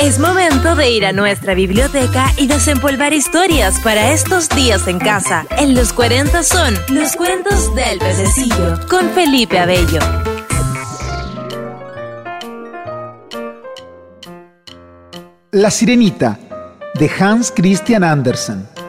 Es momento de ir a nuestra biblioteca y desempolvar historias para estos días en casa. En los 40 son los cuentos del pececillo con Felipe Abello. La Sirenita de Hans Christian Andersen.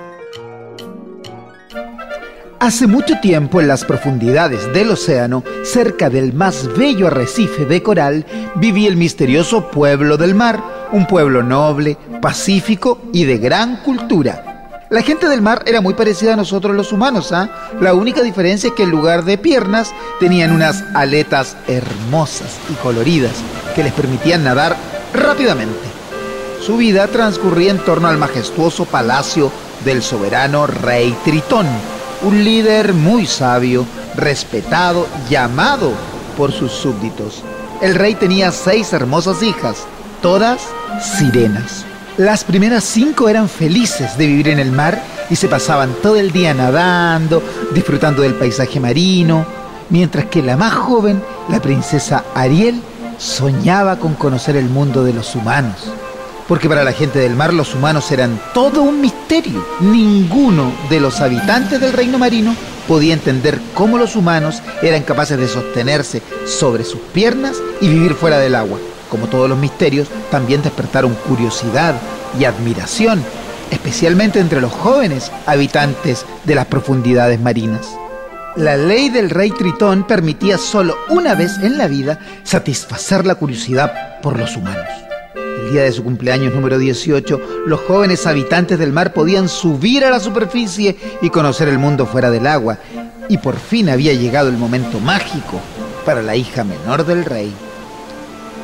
Hace mucho tiempo en las profundidades del océano, cerca del más bello arrecife de coral, vivía el misterioso pueblo del mar, un pueblo noble, pacífico y de gran cultura. La gente del mar era muy parecida a nosotros los humanos, ¿ah? La única diferencia es que en lugar de piernas tenían unas aletas hermosas y coloridas que les permitían nadar rápidamente. Su vida transcurría en torno al majestuoso palacio del soberano rey Tritón, un líder muy sabio, respetado, llamado por sus súbditos. El rey tenía seis hermosas hijas, todas sirenas. Las primeras cinco eran felices de vivir en el mar y se pasaban todo el día nadando, disfrutando del paisaje marino, mientras que la más joven, la princesa Ariel, soñaba con conocer el mundo de los humanos porque para la gente del mar los humanos eran todo un misterio. Ninguno de los habitantes del reino marino podía entender cómo los humanos eran capaces de sostenerse sobre sus piernas y vivir fuera del agua. Como todos los misterios, también despertaron curiosidad y admiración, especialmente entre los jóvenes habitantes de las profundidades marinas. La ley del rey Tritón permitía solo una vez en la vida satisfacer la curiosidad por los humanos. Día de su cumpleaños número 18, los jóvenes habitantes del mar podían subir a la superficie y conocer el mundo fuera del agua. Y por fin había llegado el momento mágico para la hija menor del rey.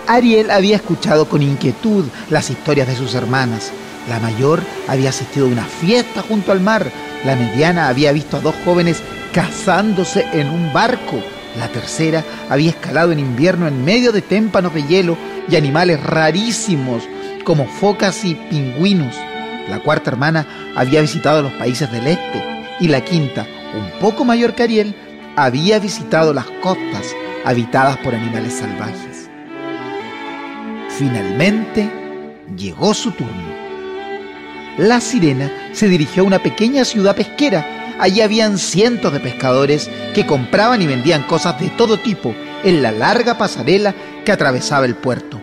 Ariel había escuchado con inquietud las historias de sus hermanas. La mayor había asistido a una fiesta junto al mar. La mediana había visto a dos jóvenes casándose en un barco. La tercera había escalado en invierno en medio de témpanos de hielo y animales rarísimos como focas y pingüinos. La cuarta hermana había visitado los países del este y la quinta, un poco mayor que Ariel, había visitado las costas habitadas por animales salvajes. Finalmente llegó su turno. La sirena se dirigió a una pequeña ciudad pesquera. Allí habían cientos de pescadores que compraban y vendían cosas de todo tipo en la larga pasarela que atravesaba el puerto.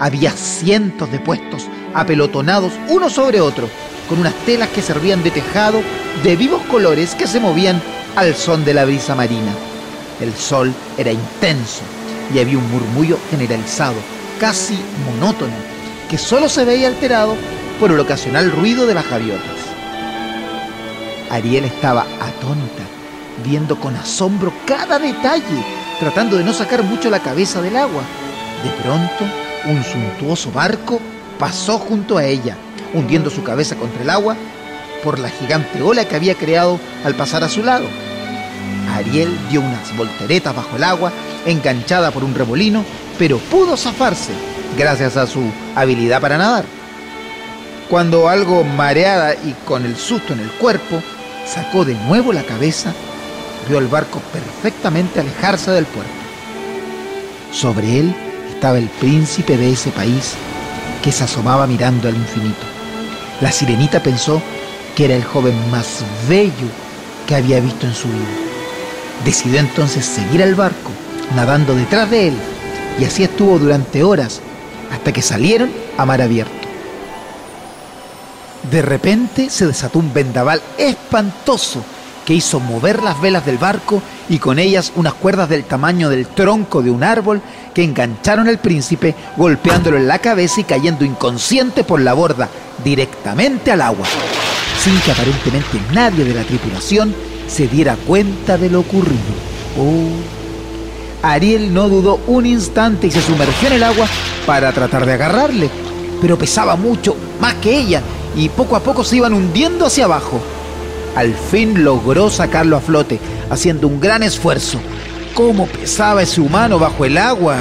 Había cientos de puestos apelotonados uno sobre otro, con unas telas que servían de tejado de vivos colores que se movían al son de la brisa marina. El sol era intenso y había un murmullo generalizado, casi monótono, que solo se veía alterado por el ocasional ruido de las gaviotas. Ariel estaba atónita, viendo con asombro cada detalle tratando de no sacar mucho la cabeza del agua. De pronto, un suntuoso barco pasó junto a ella, hundiendo su cabeza contra el agua por la gigante ola que había creado al pasar a su lado. Ariel dio unas volteretas bajo el agua, enganchada por un remolino, pero pudo zafarse gracias a su habilidad para nadar. Cuando algo mareada y con el susto en el cuerpo, sacó de nuevo la cabeza vio el barco perfectamente alejarse del puerto. Sobre él estaba el príncipe de ese país que se asomaba mirando al infinito. La sirenita pensó que era el joven más bello que había visto en su vida. Decidió entonces seguir al barco, nadando detrás de él, y así estuvo durante horas hasta que salieron a mar abierto. De repente se desató un vendaval espantoso hizo mover las velas del barco y con ellas unas cuerdas del tamaño del tronco de un árbol que engancharon al príncipe golpeándolo en la cabeza y cayendo inconsciente por la borda directamente al agua, sin que aparentemente nadie de la tripulación se diera cuenta de lo ocurrido. Oh. Ariel no dudó un instante y se sumergió en el agua para tratar de agarrarle, pero pesaba mucho, más que ella, y poco a poco se iban hundiendo hacia abajo al fin logró sacarlo a flote, haciendo un gran esfuerzo. ¿Cómo pesaba ese humano bajo el agua?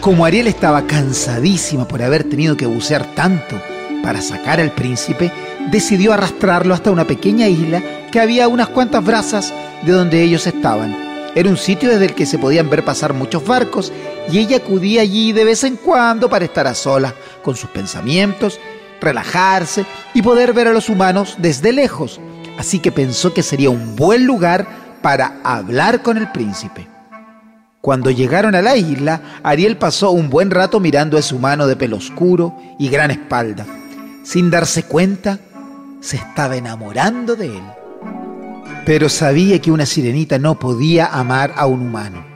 Como Ariel estaba cansadísima por haber tenido que bucear tanto para sacar al príncipe, decidió arrastrarlo hasta una pequeña isla que había unas cuantas brazas de donde ellos estaban. Era un sitio desde el que se podían ver pasar muchos barcos y ella acudía allí de vez en cuando para estar a solas con sus pensamientos, relajarse y poder ver a los humanos desde lejos. Así que pensó que sería un buen lugar para hablar con el príncipe. Cuando llegaron a la isla, Ariel pasó un buen rato mirando a ese humano de pelo oscuro y gran espalda. Sin darse cuenta, se estaba enamorando de él. Pero sabía que una sirenita no podía amar a un humano.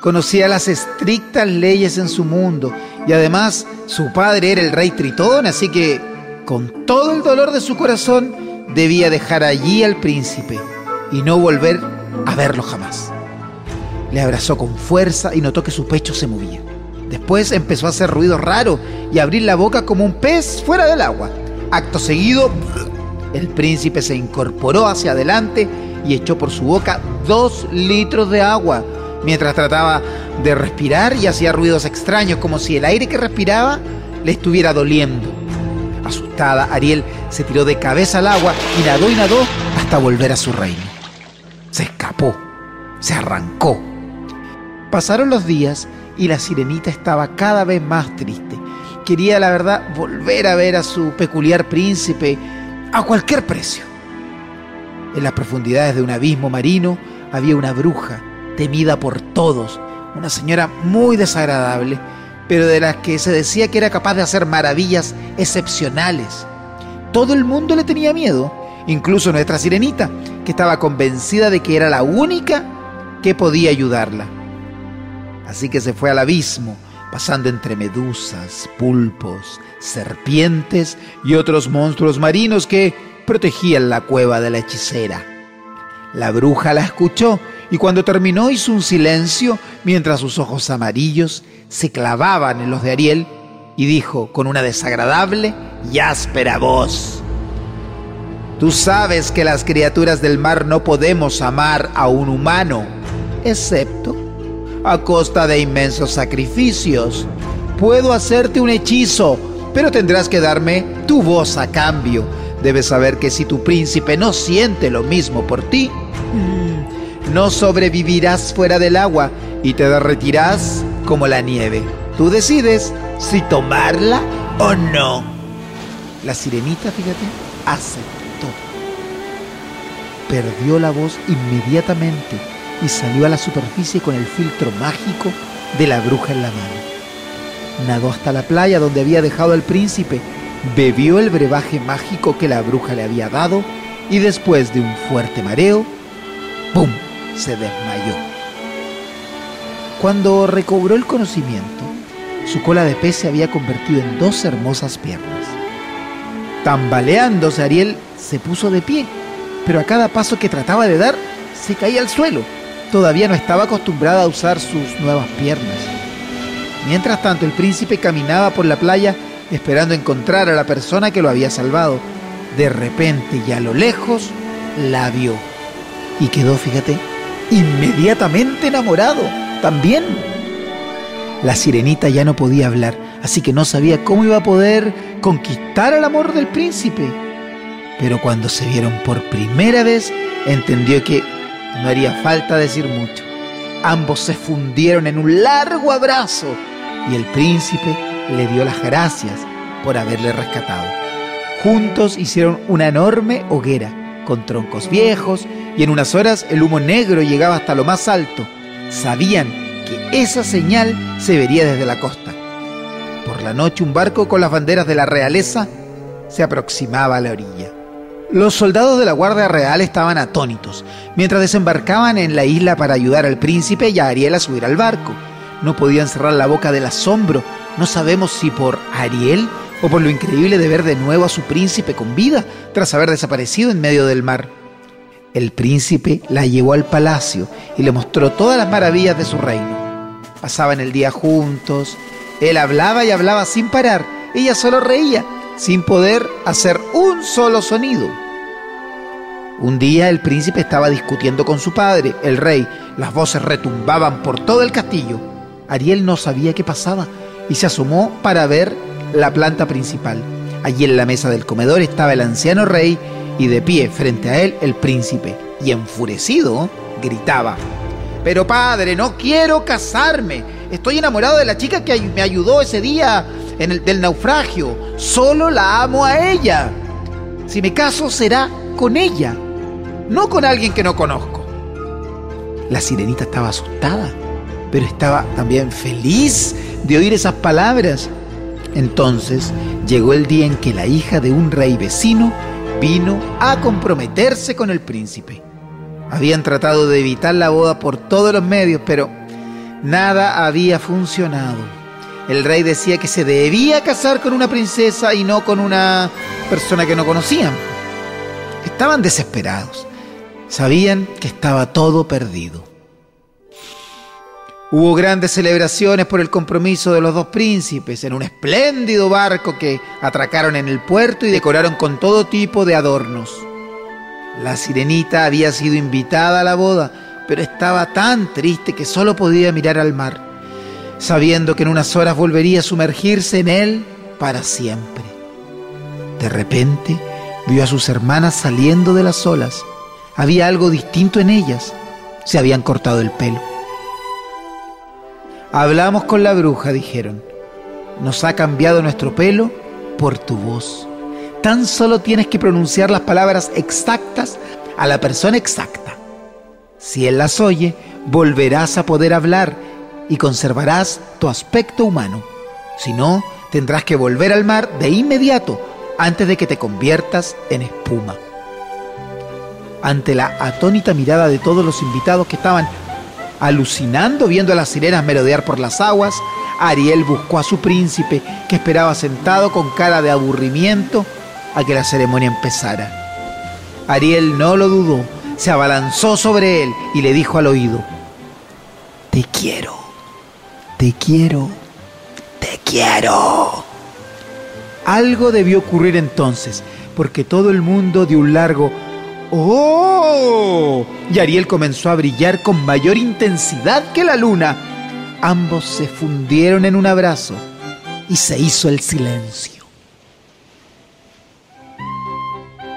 Conocía las estrictas leyes en su mundo y además su padre era el rey Tritón, así que con todo el dolor de su corazón debía dejar allí al príncipe y no volver a verlo jamás. Le abrazó con fuerza y notó que su pecho se movía. Después empezó a hacer ruido raro y a abrir la boca como un pez fuera del agua. Acto seguido, el príncipe se incorporó hacia adelante y echó por su boca dos litros de agua, mientras trataba de respirar y hacía ruidos extraños, como si el aire que respiraba le estuviera doliendo. Asustada, Ariel se tiró de cabeza al agua y nadó y nadó hasta volver a su reino. Se escapó, se arrancó Pasaron los días y la sirenita estaba cada vez más triste. Quería, la verdad, volver a ver a su peculiar príncipe a cualquier precio. En las profundidades de un abismo marino había una bruja, temida por todos, una señora muy desagradable, pero de las que se decía que era capaz de hacer maravillas excepcionales. Todo el mundo le tenía miedo, incluso nuestra sirenita, que estaba convencida de que era la única que podía ayudarla. Así que se fue al abismo, pasando entre medusas, pulpos, serpientes y otros monstruos marinos que protegían la cueva de la hechicera. La bruja la escuchó y cuando terminó hizo un silencio mientras sus ojos amarillos se clavaban en los de Ariel y dijo con una desagradable y áspera voz, Tú sabes que las criaturas del mar no podemos amar a un humano, excepto a costa de inmensos sacrificios. Puedo hacerte un hechizo, pero tendrás que darme tu voz a cambio. Debes saber que si tu príncipe no siente lo mismo por ti, mm, no sobrevivirás fuera del agua y te derretirás como la nieve. Tú decides si tomarla o no. La sirenita, fíjate, aceptó. Perdió la voz inmediatamente y salió a la superficie con el filtro mágico de la bruja en la mano. Nadó hasta la playa donde había dejado al príncipe, bebió el brebaje mágico que la bruja le había dado y después de un fuerte mareo, ¡pum!, se desmayó. Cuando recobró el conocimiento, su cola de pez se había convertido en dos hermosas piernas. Tambaleándose, Ariel se puso de pie, pero a cada paso que trataba de dar, se caía al suelo todavía no estaba acostumbrada a usar sus nuevas piernas. Mientras tanto, el príncipe caminaba por la playa esperando encontrar a la persona que lo había salvado. De repente y a lo lejos la vio y quedó, fíjate, inmediatamente enamorado también. La sirenita ya no podía hablar, así que no sabía cómo iba a poder conquistar el amor del príncipe. Pero cuando se vieron por primera vez, entendió que no haría falta decir mucho. Ambos se fundieron en un largo abrazo y el príncipe le dio las gracias por haberle rescatado. Juntos hicieron una enorme hoguera con troncos viejos y en unas horas el humo negro llegaba hasta lo más alto. Sabían que esa señal se vería desde la costa. Por la noche un barco con las banderas de la realeza se aproximaba a la orilla. Los soldados de la Guardia Real estaban atónitos mientras desembarcaban en la isla para ayudar al príncipe y a Ariel a subir al barco. No podían cerrar la boca del asombro. No sabemos si por Ariel o por lo increíble de ver de nuevo a su príncipe con vida tras haber desaparecido en medio del mar. El príncipe la llevó al palacio y le mostró todas las maravillas de su reino. Pasaban el día juntos, él hablaba y hablaba sin parar, ella solo reía, sin poder hacer un solo sonido. Un día el príncipe estaba discutiendo con su padre, el rey. Las voces retumbaban por todo el castillo. Ariel no sabía qué pasaba y se asomó para ver la planta principal. Allí en la mesa del comedor estaba el anciano rey y de pie frente a él el príncipe. Y enfurecido gritaba, Pero padre, no quiero casarme. Estoy enamorado de la chica que me ayudó ese día en el, del naufragio. Solo la amo a ella. Si me caso será con ella, no con alguien que no conozco. La sirenita estaba asustada, pero estaba también feliz de oír esas palabras. Entonces llegó el día en que la hija de un rey vecino vino a comprometerse con el príncipe. Habían tratado de evitar la boda por todos los medios, pero nada había funcionado. El rey decía que se debía casar con una princesa y no con una persona que no conocían. Estaban desesperados. Sabían que estaba todo perdido. Hubo grandes celebraciones por el compromiso de los dos príncipes en un espléndido barco que atracaron en el puerto y decoraron con todo tipo de adornos. La sirenita había sido invitada a la boda, pero estaba tan triste que solo podía mirar al mar, sabiendo que en unas horas volvería a sumergirse en él para siempre. De repente vio a sus hermanas saliendo de las olas. Había algo distinto en ellas. Se habían cortado el pelo. Hablamos con la bruja, dijeron. Nos ha cambiado nuestro pelo por tu voz. Tan solo tienes que pronunciar las palabras exactas a la persona exacta. Si él las oye, volverás a poder hablar y conservarás tu aspecto humano. Si no, tendrás que volver al mar de inmediato antes de que te conviertas en espuma. Ante la atónita mirada de todos los invitados que estaban alucinando viendo a las sirenas merodear por las aguas, Ariel buscó a su príncipe que esperaba sentado con cara de aburrimiento a que la ceremonia empezara. Ariel no lo dudó, se abalanzó sobre él y le dijo al oído, Te quiero, te quiero, te quiero. Algo debió ocurrir entonces, porque todo el mundo dio un largo ¡Oh! Y Ariel comenzó a brillar con mayor intensidad que la luna. Ambos se fundieron en un abrazo y se hizo el silencio.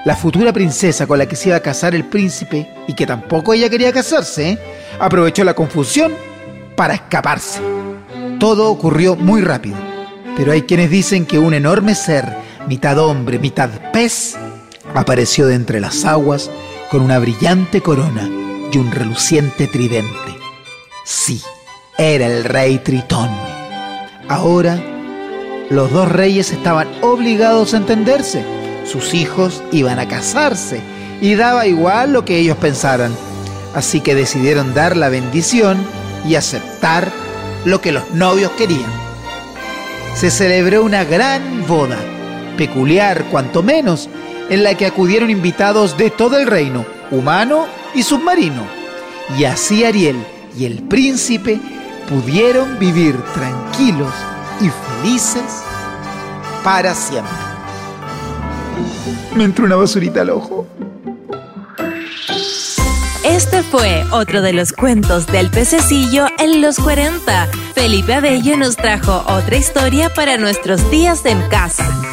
La futura princesa con la que se iba a casar el príncipe y que tampoco ella quería casarse, aprovechó la confusión para escaparse. Todo ocurrió muy rápido, pero hay quienes dicen que un enorme ser, mitad hombre, mitad pez, apareció de entre las aguas con una brillante corona y un reluciente tridente. Sí, era el rey Tritón. Ahora, los dos reyes estaban obligados a entenderse sus hijos iban a casarse y daba igual lo que ellos pensaran. Así que decidieron dar la bendición y aceptar lo que los novios querían. Se celebró una gran boda, peculiar cuanto menos, en la que acudieron invitados de todo el reino, humano y submarino. Y así Ariel y el príncipe pudieron vivir tranquilos y felices para siempre. Me entró una basurita al ojo. Este fue otro de los cuentos del pececillo en los 40. Felipe Abello nos trajo otra historia para nuestros días en casa.